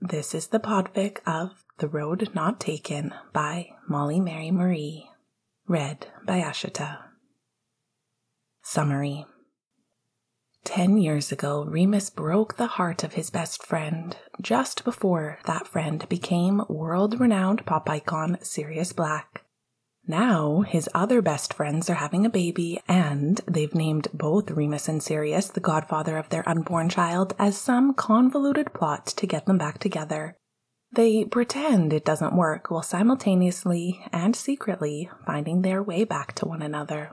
This is the podfic of The Road Not Taken by Molly Mary Marie. Read by Ashita. Summary Ten years ago, Remus broke the heart of his best friend just before that friend became world renowned pop icon Sirius Black. Now, his other best friends are having a baby, and they've named both Remus and Sirius, the godfather of their unborn child, as some convoluted plot to get them back together. They pretend it doesn't work while simultaneously and secretly finding their way back to one another.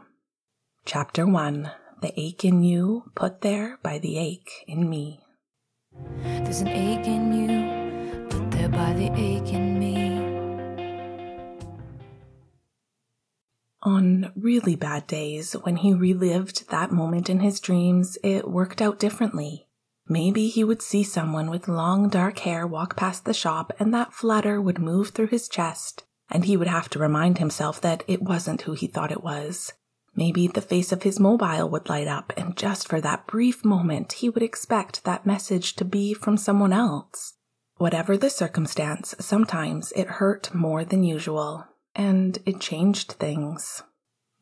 Chapter 1 The Ache in You Put There by the Ache in Me. There's an ache in you, put there by the ache in me. On really bad days, when he relived that moment in his dreams, it worked out differently. Maybe he would see someone with long dark hair walk past the shop, and that flutter would move through his chest, and he would have to remind himself that it wasn't who he thought it was. Maybe the face of his mobile would light up, and just for that brief moment, he would expect that message to be from someone else. Whatever the circumstance, sometimes it hurt more than usual, and it changed things.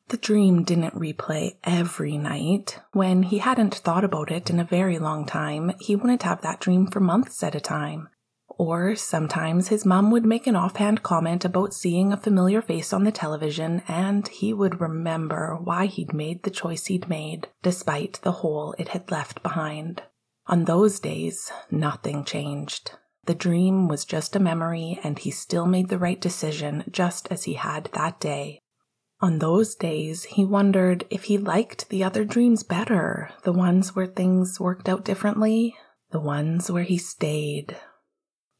The dream didn't replay every night. When he hadn't thought about it in a very long time, he wouldn't have that dream for months at a time. Or sometimes his mum would make an offhand comment about seeing a familiar face on the television, and he would remember why he'd made the choice he'd made, despite the hole it had left behind. On those days, nothing changed. The dream was just a memory, and he still made the right decision just as he had that day. On those days, he wondered if he liked the other dreams better, the ones where things worked out differently, the ones where he stayed.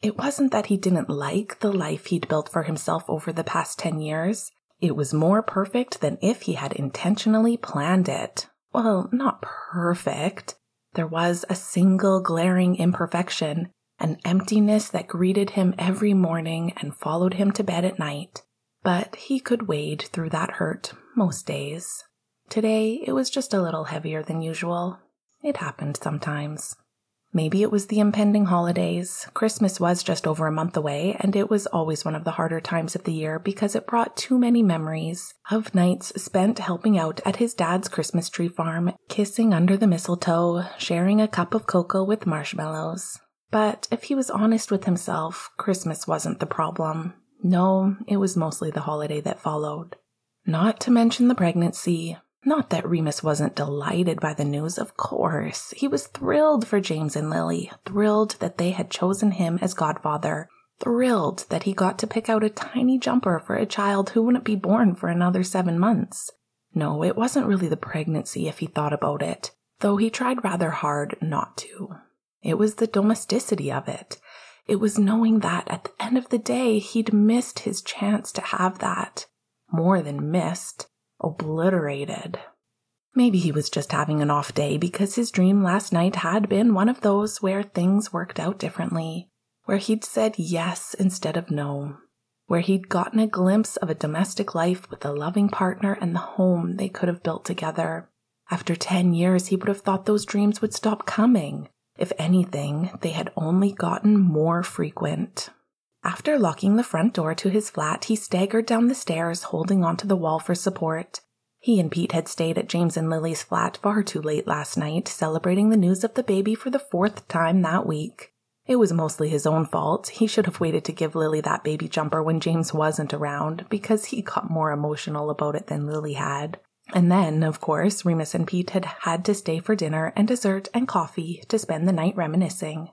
It wasn't that he didn't like the life he'd built for himself over the past 10 years. It was more perfect than if he had intentionally planned it. Well, not perfect. There was a single glaring imperfection, an emptiness that greeted him every morning and followed him to bed at night. But he could wade through that hurt most days. Today, it was just a little heavier than usual. It happened sometimes. Maybe it was the impending holidays. Christmas was just over a month away, and it was always one of the harder times of the year because it brought too many memories of nights spent helping out at his dad's Christmas tree farm, kissing under the mistletoe, sharing a cup of cocoa with marshmallows. But if he was honest with himself, Christmas wasn't the problem. No, it was mostly the holiday that followed. Not to mention the pregnancy. Not that Remus wasn't delighted by the news, of course. He was thrilled for James and Lily, thrilled that they had chosen him as godfather, thrilled that he got to pick out a tiny jumper for a child who wouldn't be born for another seven months. No, it wasn't really the pregnancy if he thought about it, though he tried rather hard not to. It was the domesticity of it. It was knowing that at the end of the day, he'd missed his chance to have that. More than missed, obliterated. Maybe he was just having an off day because his dream last night had been one of those where things worked out differently, where he'd said yes instead of no, where he'd gotten a glimpse of a domestic life with a loving partner and the home they could have built together. After 10 years, he would have thought those dreams would stop coming. If anything, they had only gotten more frequent. After locking the front door to his flat, he staggered down the stairs, holding onto the wall for support. He and Pete had stayed at James and Lily's flat far too late last night, celebrating the news of the baby for the fourth time that week. It was mostly his own fault. He should have waited to give Lily that baby jumper when James wasn't around, because he got more emotional about it than Lily had. And then, of course, Remus and Pete had had to stay for dinner and dessert and coffee to spend the night reminiscing.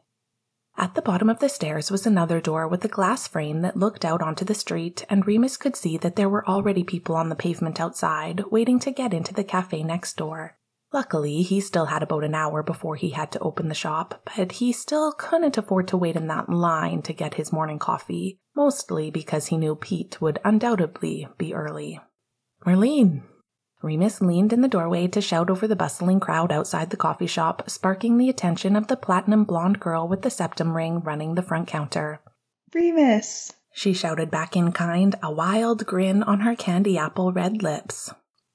At the bottom of the stairs was another door with a glass frame that looked out onto the street, and Remus could see that there were already people on the pavement outside, waiting to get into the cafe next door. Luckily, he still had about an hour before he had to open the shop, but he still couldn't afford to wait in that line to get his morning coffee, mostly because he knew Pete would undoubtedly be early. Marlene, Remus leaned in the doorway to shout over the bustling crowd outside the coffee shop, sparking the attention of the platinum blonde girl with the septum ring running the front counter. Remus! She shouted back in kind, a wild grin on her candy apple red lips.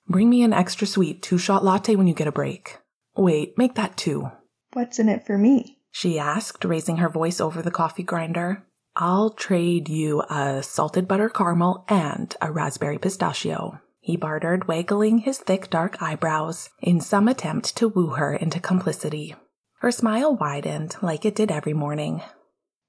Bring me an extra sweet two shot latte when you get a break. Wait, make that two. What's in it for me? She asked, raising her voice over the coffee grinder. I'll trade you a salted butter caramel and a raspberry pistachio, he bartered, waggling his thick dark eyebrows in some attempt to woo her into complicity. Her smile widened like it did every morning.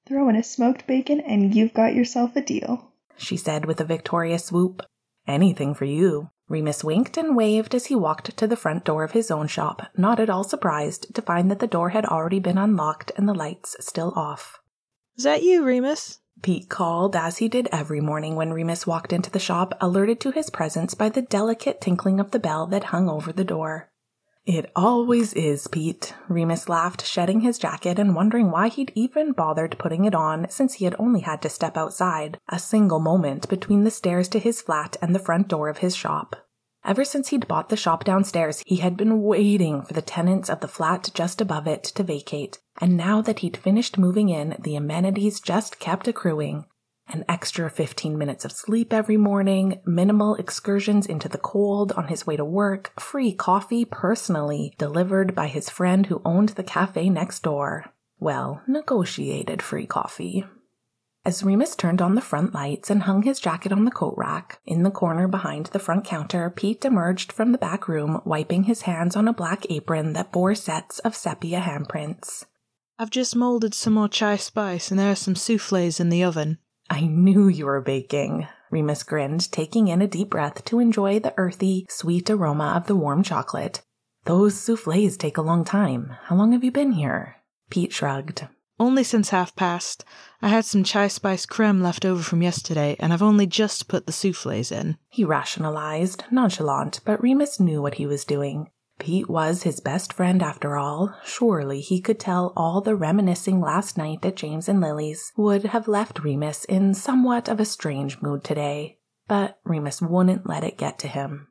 Throw in a smoked bacon and you've got yourself a deal, she said with a victorious swoop. Anything for you. Remus winked and waved as he walked to the front door of his own shop, not at all surprised to find that the door had already been unlocked and the lights still off. Is that you, Remus? Pete called, as he did every morning when Remus walked into the shop, alerted to his presence by the delicate tinkling of the bell that hung over the door. It always is, Pete. Remus laughed, shedding his jacket and wondering why he'd even bothered putting it on since he had only had to step outside a single moment between the stairs to his flat and the front door of his shop. Ever since he'd bought the shop downstairs, he had been waiting for the tenants of the flat just above it to vacate, and now that he'd finished moving in, the amenities just kept accruing an extra 15 minutes of sleep every morning, minimal excursions into the cold on his way to work, free coffee personally delivered by his friend who owned the cafe next door. Well, negotiated free coffee. As Remus turned on the front lights and hung his jacket on the coat rack, in the corner behind the front counter, Pete emerged from the back room, wiping his hands on a black apron that bore sets of sepia handprints. I've just molded some more chai spice and there are some souffles in the oven. I knew you were baking. Remus grinned, taking in a deep breath to enjoy the earthy, sweet aroma of the warm chocolate. Those souffles take a long time. How long have you been here? Pete shrugged. Only since half past. I had some chai spice creme left over from yesterday, and I've only just put the souffles in. He rationalized, nonchalant, but Remus knew what he was doing. Pete was his best friend after all. Surely he could tell all the reminiscing last night at James and Lily's would have left Remus in somewhat of a strange mood today. But Remus wouldn't let it get to him.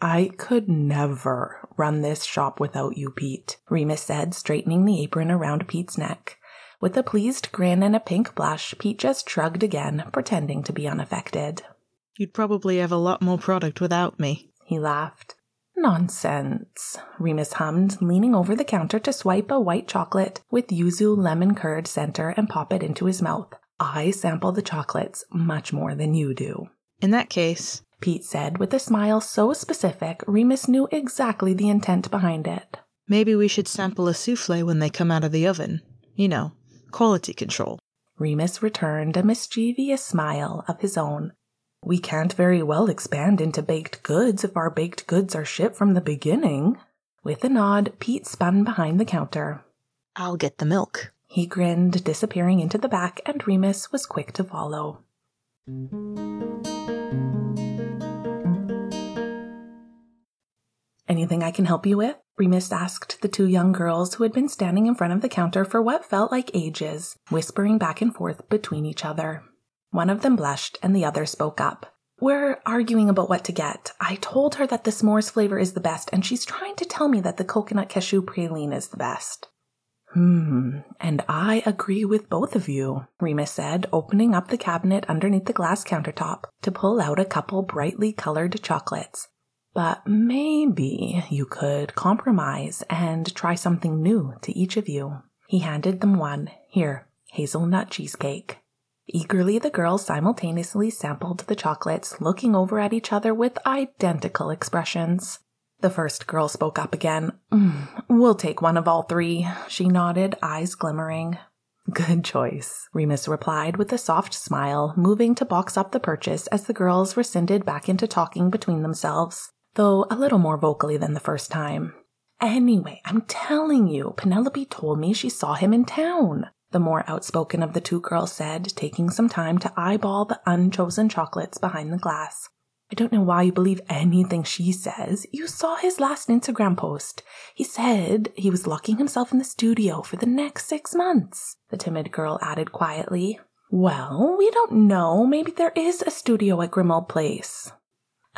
I could never run this shop without you, Pete, Remus said, straightening the apron around Pete's neck. With a pleased grin and a pink blush, Pete just shrugged again, pretending to be unaffected. You'd probably have a lot more product without me. He laughed. Nonsense, Remus hummed, leaning over the counter to swipe a white chocolate with yuzu lemon curd center and pop it into his mouth. I sample the chocolates much more than you do. In that case, Pete said with a smile so specific, Remus knew exactly the intent behind it. Maybe we should sample a souffle when they come out of the oven. You know, quality control. Remus returned a mischievous smile of his own. We can't very well expand into baked goods if our baked goods are shipped from the beginning. With a nod, Pete spun behind the counter. I'll get the milk. He grinned, disappearing into the back, and Remus was quick to follow. Anything I can help you with? Remus asked the two young girls who had been standing in front of the counter for what felt like ages, whispering back and forth between each other. One of them blushed and the other spoke up. We're arguing about what to get. I told her that the s'mores flavor is the best, and she's trying to tell me that the coconut cashew praline is the best. Hmm, and I agree with both of you, Remus said, opening up the cabinet underneath the glass countertop to pull out a couple brightly colored chocolates. But maybe you could compromise and try something new to each of you. He handed them one. Here, hazelnut cheesecake. Eagerly, the girls simultaneously sampled the chocolates, looking over at each other with identical expressions. The first girl spoke up again. Mm, we'll take one of all three, she nodded, eyes glimmering. Good choice, Remus replied with a soft smile, moving to box up the purchase as the girls rescinded back into talking between themselves, though a little more vocally than the first time. Anyway, I'm telling you, Penelope told me she saw him in town the more outspoken of the two girls said, taking some time to eyeball the unchosen chocolates behind the glass. I don't know why you believe anything she says. You saw his last Instagram post. He said he was locking himself in the studio for the next six months, the timid girl added quietly. Well, we don't know. Maybe there is a studio at Grimmauld Place.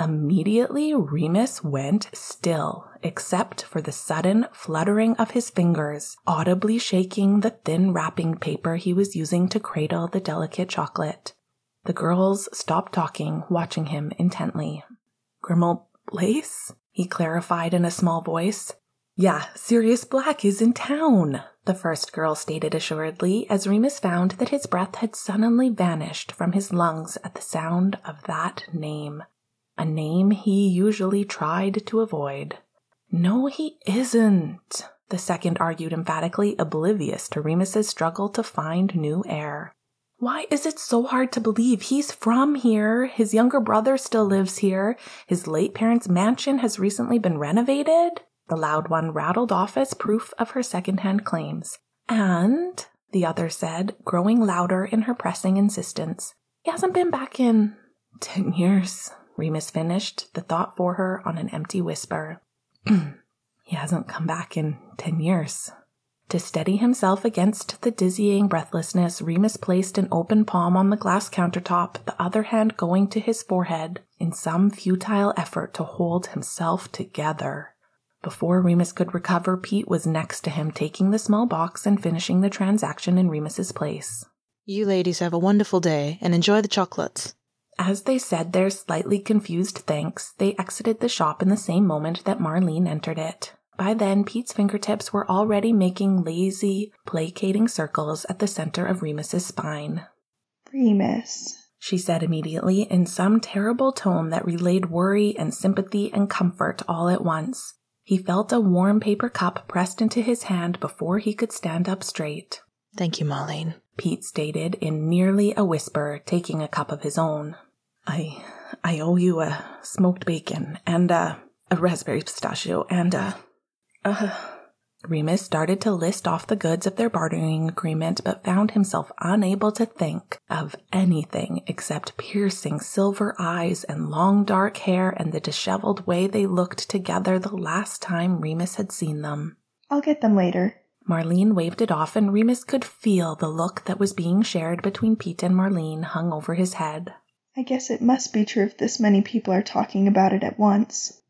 Immediately, Remus went still, except for the sudden fluttering of his fingers, audibly shaking the thin wrapping paper he was using to cradle the delicate chocolate. The girls stopped talking, watching him intently. Grimmauld Place? He clarified in a small voice. Yeah, Sirius Black is in town, the first girl stated assuredly as Remus found that his breath had suddenly vanished from his lungs at the sound of that name. A name he usually tried to avoid. No, he isn't, the second argued emphatically, oblivious to Remus's struggle to find new air. Why is it so hard to believe he's from here? His younger brother still lives here. His late parents' mansion has recently been renovated. The loud one rattled off as proof of her second-hand claims. And, the other said, growing louder in her pressing insistence, he hasn't been back in ten years. Remus finished, the thought for her on an empty whisper. he hasn't come back in ten years. To steady himself against the dizzying breathlessness, Remus placed an open palm on the glass countertop, the other hand going to his forehead in some futile effort to hold himself together. Before Remus could recover, Pete was next to him, taking the small box and finishing the transaction in Remus's place. You ladies have a wonderful day and enjoy the chocolates. As they said their slightly confused thanks, they exited the shop in the same moment that Marlene entered it. By then, Pete's fingertips were already making lazy, placating circles at the center of Remus's spine. Remus, she said immediately in some terrible tone that relayed worry and sympathy and comfort all at once. He felt a warm paper cup pressed into his hand before he could stand up straight. Thank you, Marlene, Pete stated in nearly a whisper, taking a cup of his own. I I owe you a smoked bacon and a, a raspberry pistachio and a uh, Remus started to list off the goods of their bartering agreement, but found himself unable to think of anything except piercing silver eyes and long dark hair and the disheveled way they looked together the last time Remus had seen them. I'll get them later. Marlene waved it off, and Remus could feel the look that was being shared between Pete and Marlene hung over his head. I guess it must be true if this many people are talking about it at once.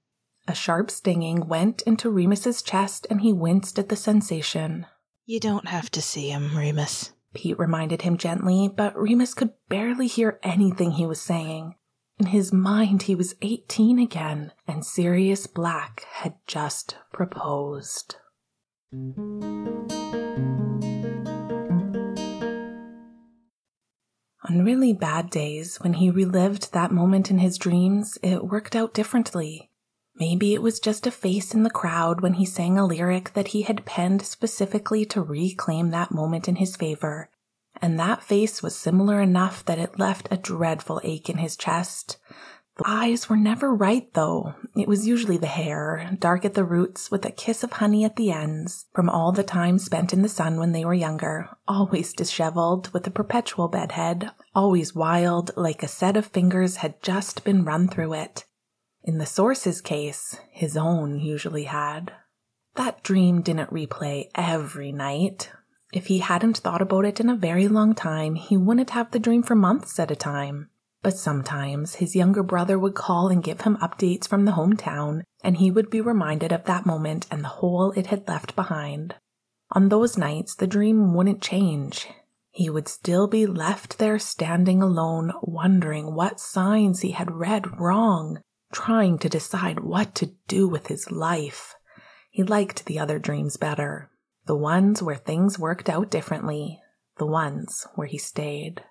A sharp stinging went into Remus's chest and he winced at the sensation. You don't have to see him, Remus. Pete reminded him gently, but Remus could barely hear anything he was saying. In his mind, he was 18 again, and Sirius Black had just proposed. On really bad days, when he relived that moment in his dreams, it worked out differently. Maybe it was just a face in the crowd when he sang a lyric that he had penned specifically to reclaim that moment in his favor. And that face was similar enough that it left a dreadful ache in his chest. The eyes were never right, though. It was usually the hair, dark at the roots with a kiss of honey at the ends, from all the time spent in the sun when they were younger, always disheveled with a perpetual bedhead, always wild, like a set of fingers had just been run through it. In Sirius's case, his own usually had. That dream didn't replay every night. If he hadn't thought about it in a very long time, he wouldn't have the dream for months at a time. But sometimes his younger brother would call and give him updates from the hometown, and he would be reminded of that moment and the hole it had left behind. On those nights, the dream wouldn't change. He would still be left there standing alone, wondering what signs he had read wrong, trying to decide what to do with his life. He liked the other dreams better, the ones where things worked out differently, the ones where he stayed.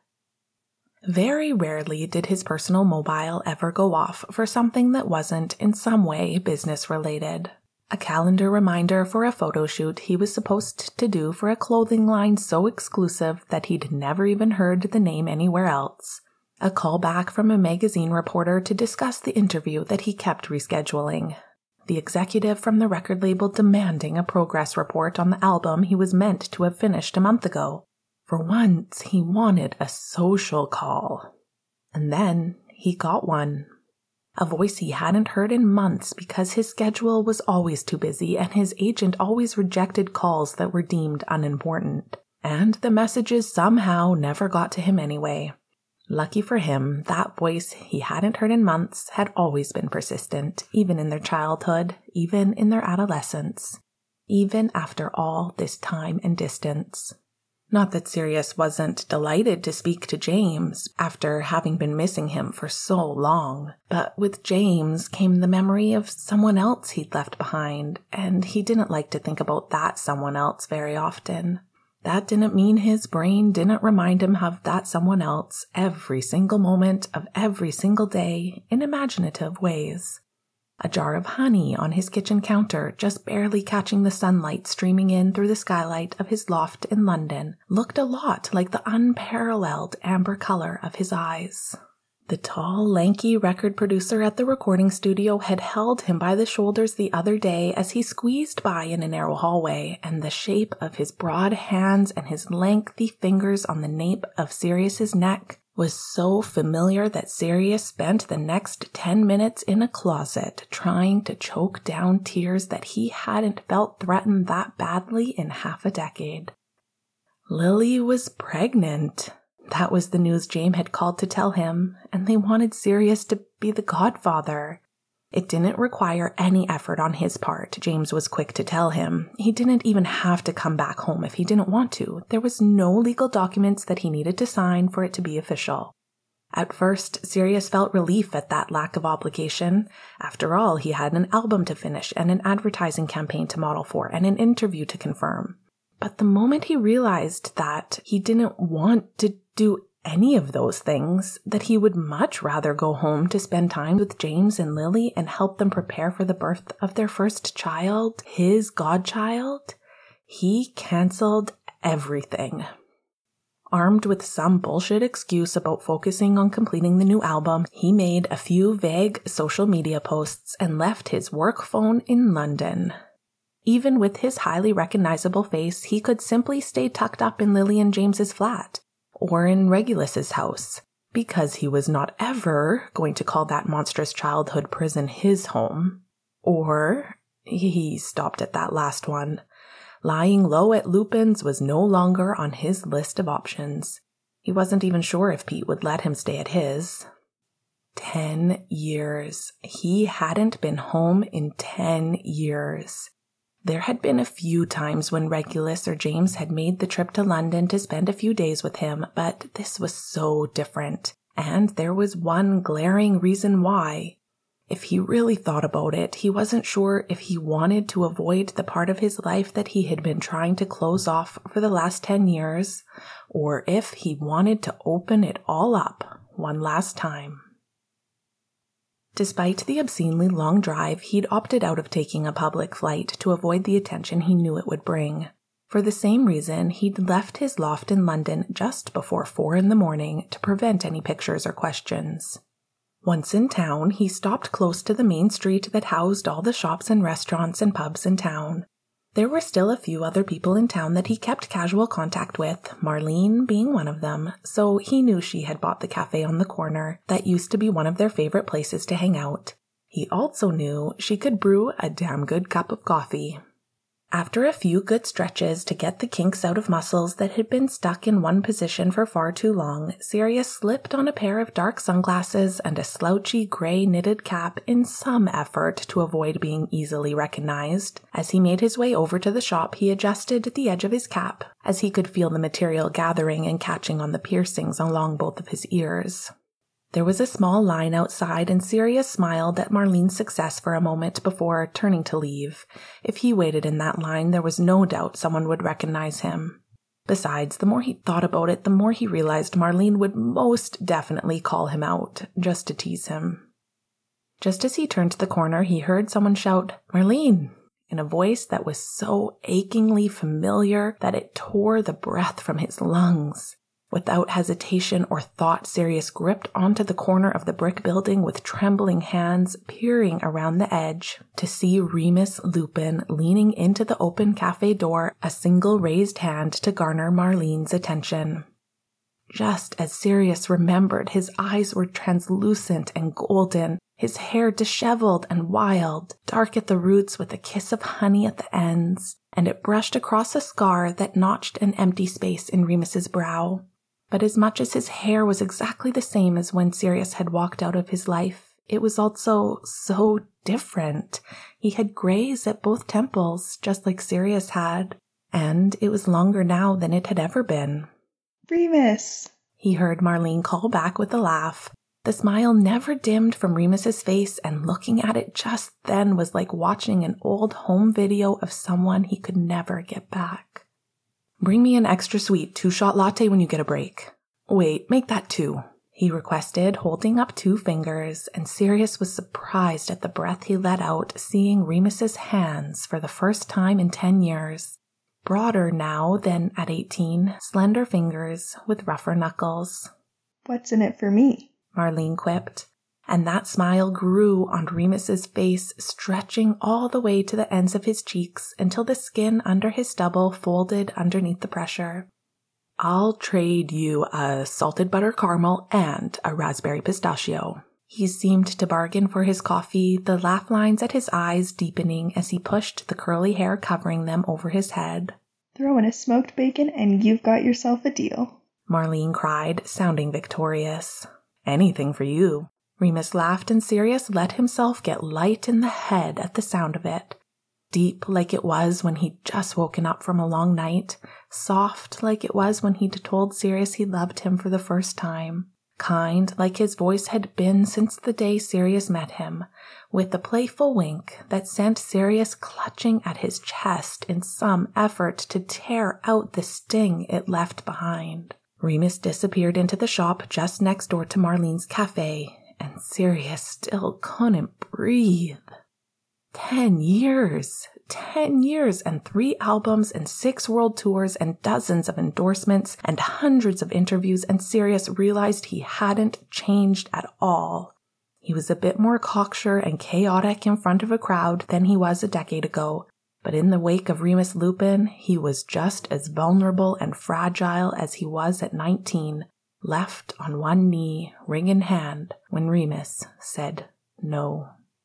Very rarely did his personal mobile ever go off for something that wasn't in some way business related. A calendar reminder for a photo shoot he was supposed to do for a clothing line so exclusive that he'd never even heard the name anywhere else a call back from a magazine reporter to discuss the interview that he kept rescheduling. The executive from the record label demanding a progress report on the album he was meant to have finished a month ago. For once, he wanted a social call. And then he got one. A voice he hadn't heard in months because his schedule was always too busy and his agent always rejected calls that were deemed unimportant. And the messages somehow never got to him anyway. Lucky for him, that voice he hadn't heard in months had always been persistent, even in their childhood, even in their adolescence, even after all this time and distance. Not that Sirius wasn't delighted to speak to James after having been missing him for so long, but with James came the memory of someone else he'd left behind, and he didn't like to think about that someone else very often. That didn't mean his brain didn't remind him of that someone else every single moment of every single day in imaginative ways a jar of honey on his kitchen counter, just barely catching the sunlight streaming in through the skylight of his loft in London, looked a lot like the unparalleled amber color of his eyes. The tall, lanky record producer at the recording studio had held him by the shoulders the other day as he squeezed by in a narrow hallway, and the shape of his broad hands and his lengthy fingers on the nape of Sirius's neck was so familiar that Sirius spent the next 10 minutes in a closet trying to choke down tears that he hadn't felt threatened that badly in half a decade. Lily was pregnant. That was the news James had called to tell him, and they wanted Sirius to be the godfather. It didn't require any effort on his part, James was quick to tell him. He didn't even have to come back home if he didn't want to. There was no legal documents that he needed to sign for it to be official. At first, Sirius felt relief at that lack of obligation. After all, he had an album to finish and an advertising campaign to model for and an interview to confirm. But the moment he realized that he didn't want to do any of those things, that he would much rather go home to spend time with James and Lily and help them prepare for the birth of their first child, his godchild, he canceled everything. Armed with some bullshit excuse about focusing on completing the new album, he made a few vague social media posts and left his work phone in London. Even with his highly recognizable face, he could simply stay tucked up in Lily and James's flat or in Regulus's house, because he was not ever going to call that monstrous childhood prison his home. Or he stopped at that last one. Lying low at Lupin's was no longer on his list of options. He wasn't even sure if Pete would let him stay at his. Ten years. He hadn't been home in ten years. There had been a few times when Regulus or James had made the trip to London to spend a few days with him, but this was so different. And there was one glaring reason why. If he really thought about it, he wasn't sure if he wanted to avoid the part of his life that he had been trying to close off for the last 10 years, or if he wanted to open it all up one last time. Despite the obscenely long drive, he'd opted out of taking a public flight to avoid the attention he knew it would bring. For the same reason, he'd left his loft in London just before four in the morning to prevent any pictures or questions. Once in town, he stopped close to the main street that housed all the shops and restaurants and pubs in town there were still a few other people in town that he kept casual contact with, Marlene being one of them, so he knew she had bought the cafe on the corner that used to be one of their favorite places to hang out. He also knew she could brew a damn good cup of coffee. After a few good stretches to get the kinks out of muscles that had been stuck in one position for far too long, Sirius slipped on a pair of dark sunglasses and a slouchy gray knitted cap in some effort to avoid being easily recognized. As he made his way over to the shop, he adjusted the edge of his cap, as he could feel the material gathering and catching on the piercings along both of his ears. There was a small line outside, and Sirius smiled at Marlene's success for a moment before turning to leave. If he waited in that line, there was no doubt someone would recognize him. Besides, the more he thought about it, the more he realized Marlene would most definitely call him out, just to tease him. Just as he turned the corner, he heard someone shout, Marlene, in a voice that was so achingly familiar that it tore the breath from his lungs. Without hesitation or thought, Sirius gripped onto the corner of the brick building with trembling hands, peering around the edge to see Remus Lupin leaning into the open cafe door, a single raised hand to garner Marlene's attention. Just as Sirius remembered, his eyes were translucent and golden, his hair disheveled and wild, dark at the roots with a kiss of honey at the ends, and it brushed across a scar that notched an empty space in Remus's brow. But as much as his hair was exactly the same as when Sirius had walked out of his life, it was also so different. He had grays at both temples, just like Sirius had. And it was longer now than it had ever been. Remus! He heard Marlene call back with a laugh. The smile never dimmed from Remus's face, and looking at it just then was like watching an old home video of someone he could never get back. Bring me an extra sweet two shot latte when you get a break. Wait, make that two, he requested, holding up two fingers, and Sirius was surprised at the breath he let out, seeing Remus's hands for the first time in ten years. Broader now than at eighteen, slender fingers with rougher knuckles. What's in it for me? Marlene quipped, and that smile grew on Remus's face, stretching all the way to the ends of his cheeks until the skin under his stubble folded underneath the pressure. I'll trade you a salted butter caramel and a raspberry pistachio. He seemed to bargain for his coffee, the laugh lines at his eyes deepening as he pushed the curly hair covering them over his head. Throw in a smoked bacon and you've got yourself a deal. Marlene cried, sounding victorious. Anything for you. Remus laughed and Sirius let himself get light in the head at the sound of it. Deep like it was when he'd just woken up from a long night, soft like it was when he'd told Sirius he loved him for the first time, kind like his voice had been since the day Sirius met him, with a playful wink that sent Sirius clutching at his chest in some effort to tear out the sting it left behind. Remus disappeared into the shop just next door to Marlene's cafe, and Sirius still couldn't breathe. Ten years! Ten years and three albums and six world tours and dozens of endorsements and hundreds of interviews, and Sirius realized he hadn't changed at all. He was a bit more cocksure and chaotic in front of a crowd than he was a decade ago, but in the wake of Remus Lupin, he was just as vulnerable and fragile as he was at 19, left on one knee, ring in hand, when Remus said no.